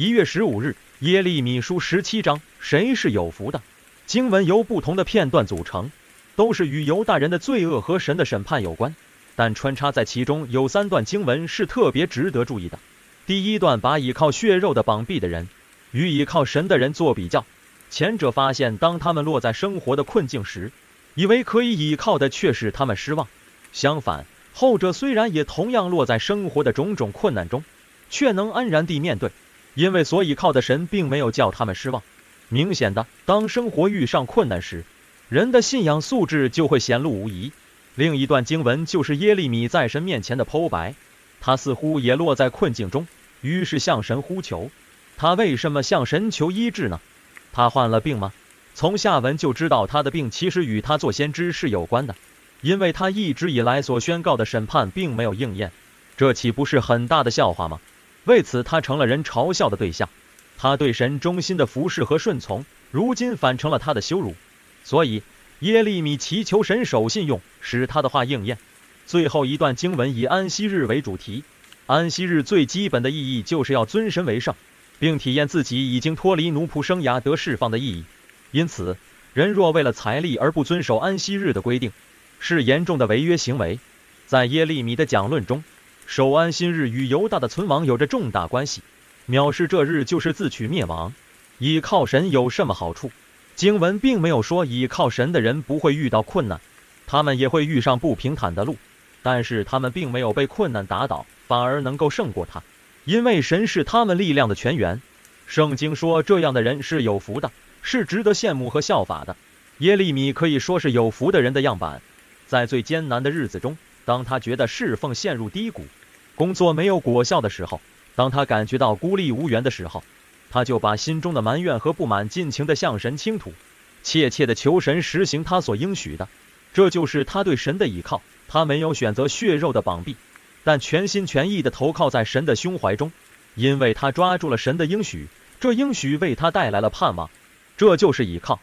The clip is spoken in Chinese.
一月十五日，耶利米书十七章，谁是有福的？经文由不同的片段组成，都是与犹大人的罪恶和神的审判有关，但穿插在其中有三段经文是特别值得注意的。第一段把倚靠血肉的膀臂的人与倚靠神的人做比较，前者发现当他们落在生活的困境时，以为可以倚靠的却使他们失望；相反，后者虽然也同样落在生活的种种困难中，却能安然地面对。因为所倚靠的神并没有叫他们失望。明显的，当生活遇上困难时，人的信仰素质就会显露无遗。另一段经文就是耶利米在神面前的剖白，他似乎也落在困境中，于是向神呼求。他为什么向神求医治呢？他患了病吗？从下文就知道他的病其实与他做先知是有关的，因为他一直以来所宣告的审判并没有应验，这岂不是很大的笑话吗？为此，他成了人嘲笑的对象。他对神忠心的服侍和顺从，如今反成了他的羞辱。所以，耶利米祈求神守信用，使他的话应验。最后一段经文以安息日为主题。安息日最基本的意义就是要尊神为圣，并体验自己已经脱离奴仆生涯得释放的意义。因此，人若为了财力而不遵守安息日的规定，是严重的违约行为。在耶利米的讲论中，守安息日与犹大的存亡有着重大关系，藐视这日就是自取灭亡。倚靠神有什么好处？经文并没有说倚靠神的人不会遇到困难，他们也会遇上不平坦的路，但是他们并没有被困难打倒，反而能够胜过他，因为神是他们力量的泉源。圣经说这样的人是有福的，是值得羡慕和效法的。耶利米可以说是有福的人的样板，在最艰难的日子中，当他觉得侍奉陷入低谷，工作没有果效的时候，当他感觉到孤立无援的时候，他就把心中的埋怨和不满尽情地向神倾吐，切切地求神实行他所应许的。这就是他对神的倚靠。他没有选择血肉的膀臂，但全心全意地投靠在神的胸怀中，因为他抓住了神的应许，这应许为他带来了盼望。这就是倚靠。